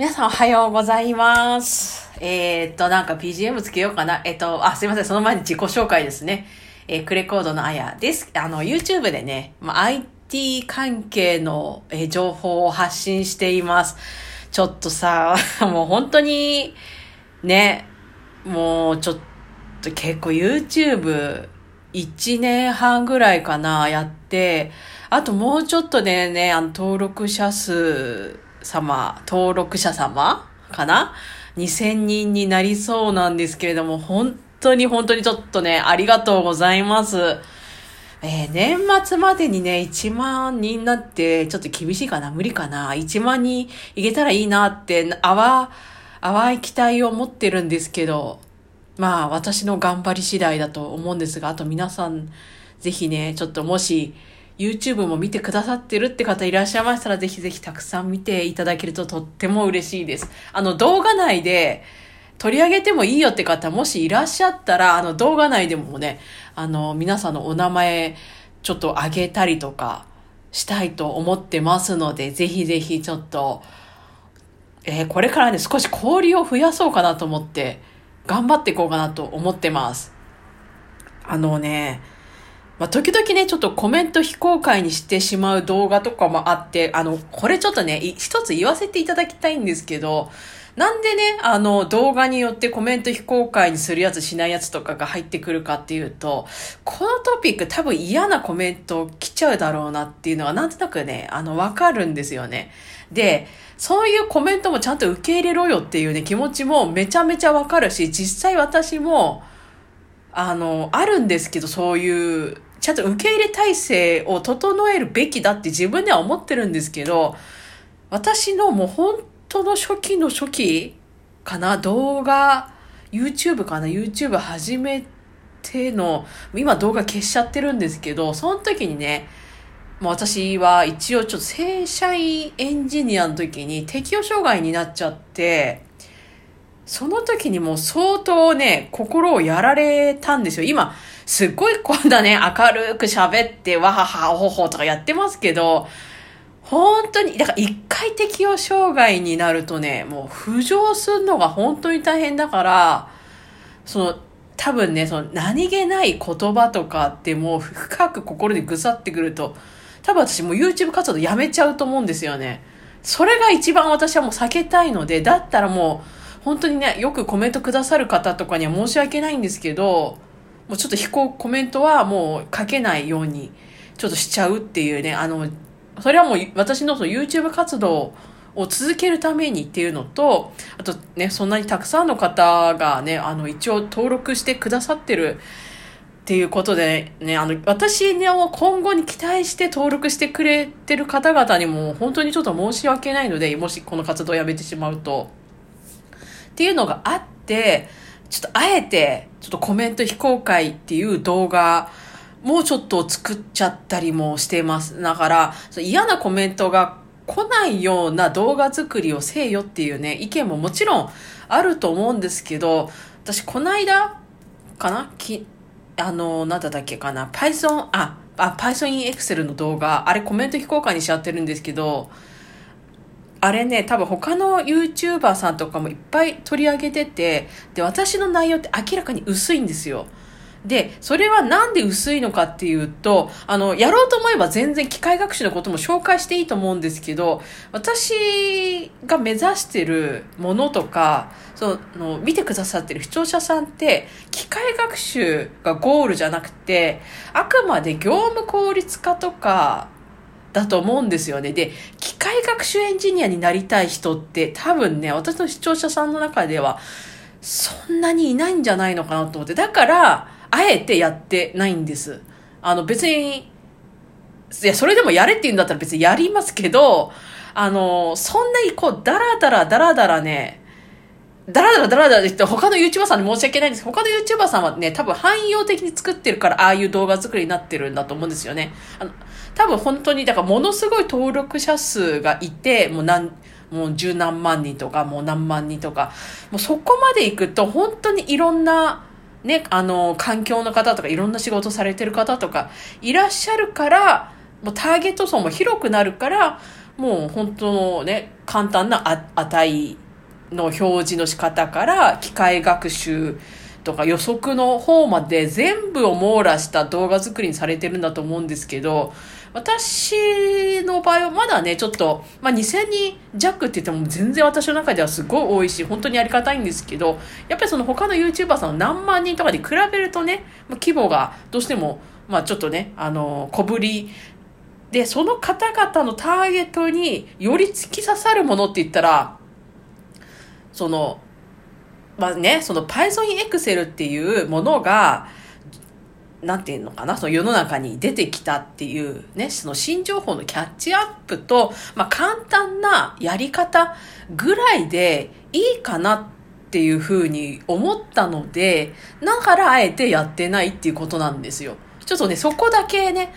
皆さんおはようございます。えー、っと、なんか BGM つけようかな。えっと、あ、すいません。その前に自己紹介ですね。えークレコードのあやです。あの、YouTube でね、まあ、IT 関係の、えー情報を発信しています。ちょっとさ、もう本当に、ね、もうちょっと結構 YouTube、1年半ぐらいかな、やって、あともうちょっとでね、あの、登録者数様、登録者様かな ?2000 人になりそうなんですけれども、本当に本当にちょっとね、ありがとうございます。えー年末までにね、1万人になって、ちょっと厳しいかな？無理かな ?1 万人いけたらいいなって、淡、淡い期待を持ってるんですけど、まあ、私の頑張り次第だと思うんですが、あと皆さん、ぜひね、ちょっともし、YouTube も見てくださってるって方いらっしゃいましたら、ぜひぜひたくさん見ていただけるととっても嬉しいです。あの、動画内で取り上げてもいいよって方、もしいらっしゃったら、あの、動画内でもね、あの、皆さんのお名前、ちょっとあげたりとか、したいと思ってますので、ぜひぜひちょっと、えーこれからね、少し交流を増やそうかなと思って、頑張っていこうかなと思ってます。あのね、まあ、時々ね、ちょっとコメント非公開にしてしまう動画とかもあって、あの、これちょっとね、一つ言わせていただきたいんですけど、なんでね、あの、動画によってコメント非公開にするやつしないやつとかが入ってくるかっていうと、このトピック多分嫌なコメント来ちゃうだろうなっていうのがなんとなくね、あの、わかるんですよね。で、そういうコメントもちゃんと受け入れろよっていうね、気持ちもめちゃめちゃわかるし、実際私も、あの、あるんですけど、そういう、ちゃんと受け入れ体制を整えるべきだって自分では思ってるんですけど、私のもう本当の初期の初期かな、動画、YouTube かな、YouTube 始めての、今動画消しちゃってるんですけど、その時にね、もう私は一応ちょっと正社員エンジニアの時に適応障害になっちゃって、その時にもう相当ね、心をやられたんですよ。今、すっごいこんなね、明るく喋って、わはは、ほほとかやってますけど、本当に、だから一回適応障害になるとね、もう浮上するのが本当に大変だから、その、多分ね、その何気ない言葉とかってもう深く心にぐさってくると、多分私もう YouTube 活動やめちゃうと思うんですよね。それが一番私はもう避けたいので、だったらもう、本当にね、よくコメントくださる方とかには申し訳ないんですけど、もうちょっと非公コメントはもう書けないように、ちょっとしちゃうっていうね、あの、それはもう私のその YouTube 活動を続けるためにっていうのと、あとね、そんなにたくさんの方がね、あの、一応登録してくださってるっていうことでね、あの、私の今後に期待して登録してくれてる方々にも本当にちょっと申し訳ないので、もしこの活動をやめてしまうと。っていうのがあって、ちょっとあえて、ちょっとコメント非公開っていう動画、もうちょっと作っちゃったりもしてます。だから、嫌なコメントが来ないような動画作りをせえよっていうね、意見ももちろんあると思うんですけど、私この間かなき、あの、なんだったっけかな Python、あ、あ Python in Excel の動画、あれコメント非公開にしちゃってるんですけど、あれね、多分他の YouTuber さんとかもいっぱい取り上げてて、で、私の内容って明らかに薄いんですよ。で、それはなんで薄いのかっていうと、あの、やろうと思えば全然機械学習のことも紹介していいと思うんですけど、私が目指してるものとか、その、見てくださってる視聴者さんって、機械学習がゴールじゃなくて、あくまで業務効率化とか、だと思うんですよね。で、機械学習エンジニアになりたい人って多分ね、私の視聴者さんの中ではそんなにいないんじゃないのかなと思って。だから、あえてやってないんです。あの別に、いや、それでもやれって言うんだったら別にやりますけど、あの、そんなにこう、だらだらだらだらね、だらだらだらだら言って他の YouTuber さんに申し訳ないんですけど他の YouTuber さんはね、多分汎用的に作ってるから、ああいう動画作りになってるんだと思うんですよね。あの、多分本当に、だからものすごい登録者数がいて、もう何、もう十何万人とか、もう何万人とか、もうそこまで行くと本当にいろんな、ね、あの、環境の方とか、いろんな仕事されてる方とか、いらっしゃるから、もうターゲット層も広くなるから、もう本当のね、簡単な値の表示の仕方から機械学習とか予測の方まで全部を網羅した動画作りにされてるんだと思うんですけど、私の場合はまだね、ちょっと、まあ、2000人弱って言っても全然私の中ではすごい多いし、本当にありがたいんですけど、やっぱりその他の YouTuber さんの何万人とかに比べるとね、規模がどうしても、まあちょっとね、あの、小ぶり。で、その方々のターゲットにより突き刺さるものって言ったら、その、まあね、その Python Excel っていうものが、なんていうのかな、その世の中に出てきたっていうね、その新情報のキャッチアップと、まあ簡単なやり方ぐらいでいいかなっていうふうに思ったので、だからあえてやってないっていうことなんですよ。ちょっとね、そこだけね、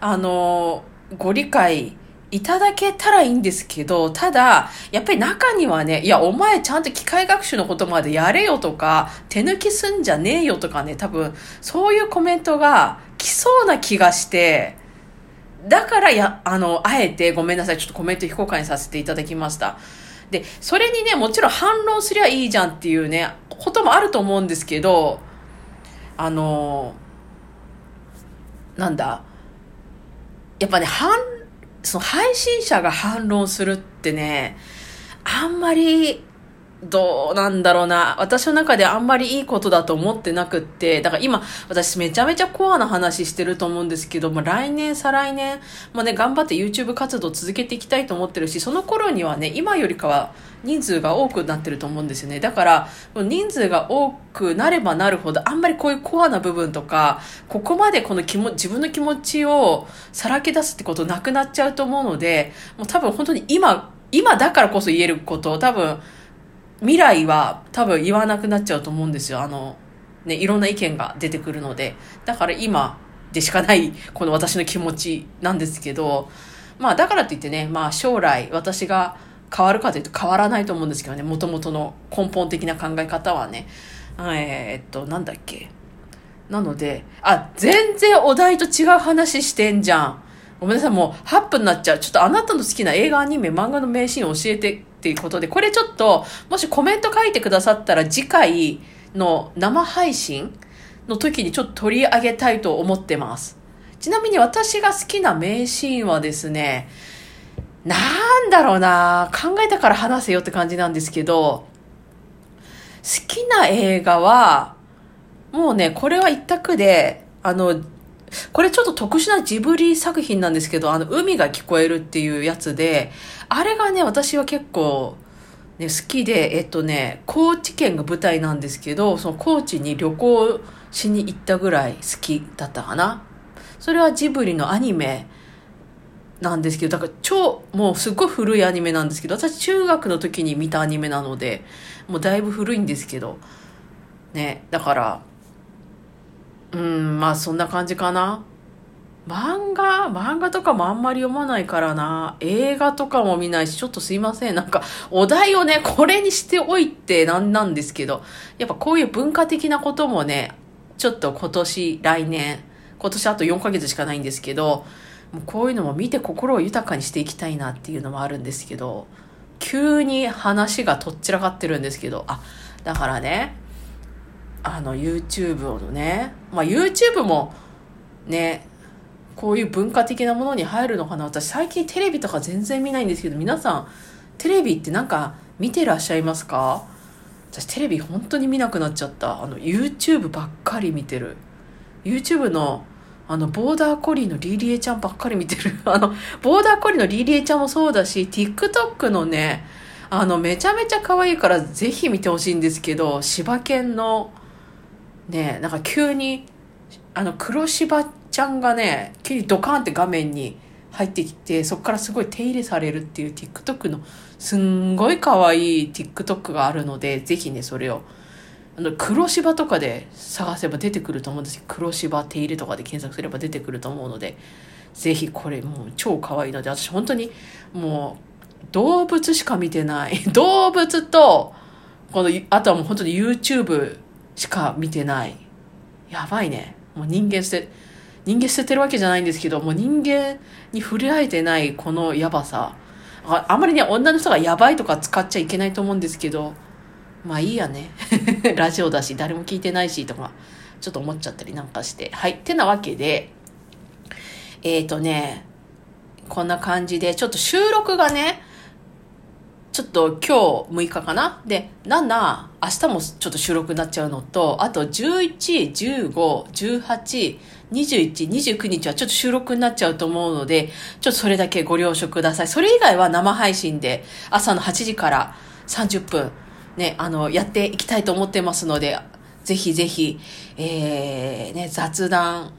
あの、ご理解いただけたらいいんですけど、ただ、やっぱり中にはね、いや、お前ちゃんと機械学習のことまでやれよとか、手抜きすんじゃねえよとかね、多分、そういうコメントが来そうな気がして、だからや、あの、あえてごめんなさい、ちょっとコメント非公開にさせていただきました。で、それにね、もちろん反論すりゃいいじゃんっていうね、こともあると思うんですけど、あの、なんだ、やっぱね、反論、その配信者が反論するってね、あんまり、どうなんだろうな。私の中であんまりいいことだと思ってなくって、だから今、私めちゃめちゃコアな話してると思うんですけども、来年、再来年、もね、頑張って YouTube 活動続けていきたいと思ってるし、その頃にはね、今よりかは人数が多くなってると思うんですよね。だから、人数が多くなればなるほど、あんまりこういうコアな部分とか、ここまでこの気も、自分の気持ちをさらけ出すってことなくなっちゃうと思うので、もう多分本当に今、今だからこそ言えること多分、未来は多分言わなくなっちゃうと思うんですよ。あの、ね、いろんな意見が出てくるので。だから今でしかないこの私の気持ちなんですけど、まあだからといってね、まあ将来私が変わるかというと変わらないと思うんですけどね、もともとの根本的な考え方はね。えー、っと、なんだっけ。なので、あ、全然お題と違う話してんじゃん。ごめんなさい、もう8分になっちゃう。ちょっとあなたの好きな映画、アニメ、漫画の名シーン教えてっていうことで、これちょっと、もしコメント書いてくださったら次回の生配信の時にちょっと取り上げたいと思ってます。ちなみに私が好きな名シーンはですね、なんだろうな考えたから話せよって感じなんですけど、好きな映画は、もうね、これは一択で、あの、これちょっと特殊なジブリ作品なんですけど、あの、海が聞こえるっていうやつで、あれがね、私は結構、ね、好きで、えっとね、高知県が舞台なんですけど、その高知に旅行しに行ったぐらい好きだったかな。それはジブリのアニメなんですけど、だから超、もうすっごい古いアニメなんですけど、私中学の時に見たアニメなので、もうだいぶ古いんですけど、ね、だから、うん、まあそんな感じかな。漫画、漫画とかもあんまり読まないからな。映画とかも見ないし、ちょっとすいません。なんか、お題をね、これにしておいてなんなんですけど、やっぱこういう文化的なこともね、ちょっと今年、来年、今年あと4ヶ月しかないんですけど、もうこういうのも見て心を豊かにしていきたいなっていうのもあるんですけど、急に話がとっちらかってるんですけど、あ、だからね、あの YouTube をね、まあ YouTube もね、こういう文化的なものに入るのかな私最近テレビとか全然見ないんですけど、皆さんテレビってなんか見てらっしゃいますか？私テレビ本当に見なくなっちゃった。あの YouTube ばっかり見てる。YouTube のあの、ボーダーコリーのリリエちゃんばっかり見てる。あの、ボーダーコリーのリリエちゃんもそうだし、TikTok のね、あの、めちゃめちゃ可愛いからぜひ見てほしいんですけど、柴犬の、ね、なんか急に、あの、黒柴ちゃんがね、急にドカーンって画面に入ってきて、そこからすごい手入れされるっていう TikTok の、すんごい可愛い TikTok があるので、ぜひね、それを。あの、黒柴とかで探せば出てくると思うんですよ。黒柴手入れとかで検索すれば出てくると思うので、ぜひこれもう超可愛いので、私本当にもう動物しか見てない。動物と、この、あとはもう本当に YouTube しか見てない。やばいね。もう人間捨て、人間捨ててるわけじゃないんですけど、もう人間に触れ合えてないこのやばさ。ああんまりね、女の人がやばいとか使っちゃいけないと思うんですけど、まあいいやね。ラジオだし、誰も聞いてないしとか、ちょっと思っちゃったりなんかして。はい。ってなわけで、えっ、ー、とね、こんな感じで、ちょっと収録がね、ちょっと今日6日かな？で、7、明日もちょっと収録になっちゃうのと、あと11、15、18、21、29日はちょっと収録になっちゃうと思うので、ちょっとそれだけご了承ください。それ以外は生配信で朝の8時から30分ね、あの、やっていきたいと思ってますので、ぜひぜひ、えー、ね、雑談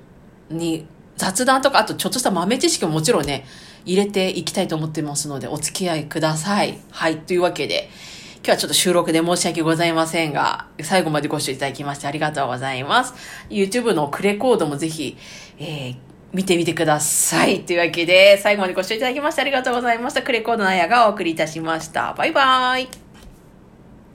に、雑談とか、あとちょっとした豆知識ももちろんね、入れていきたいと思ってますので、お付き合いください。はい、というわけで、今日はちょっと収録で申し訳ございませんが、最後までご視聴いただきましてありがとうございます。YouTube のクレコードもぜひ、えー、見てみてください。というわけで、最後までご視聴いただきましてありがとうございました。クレコードのあやがお送りいたしました。バイバーイ。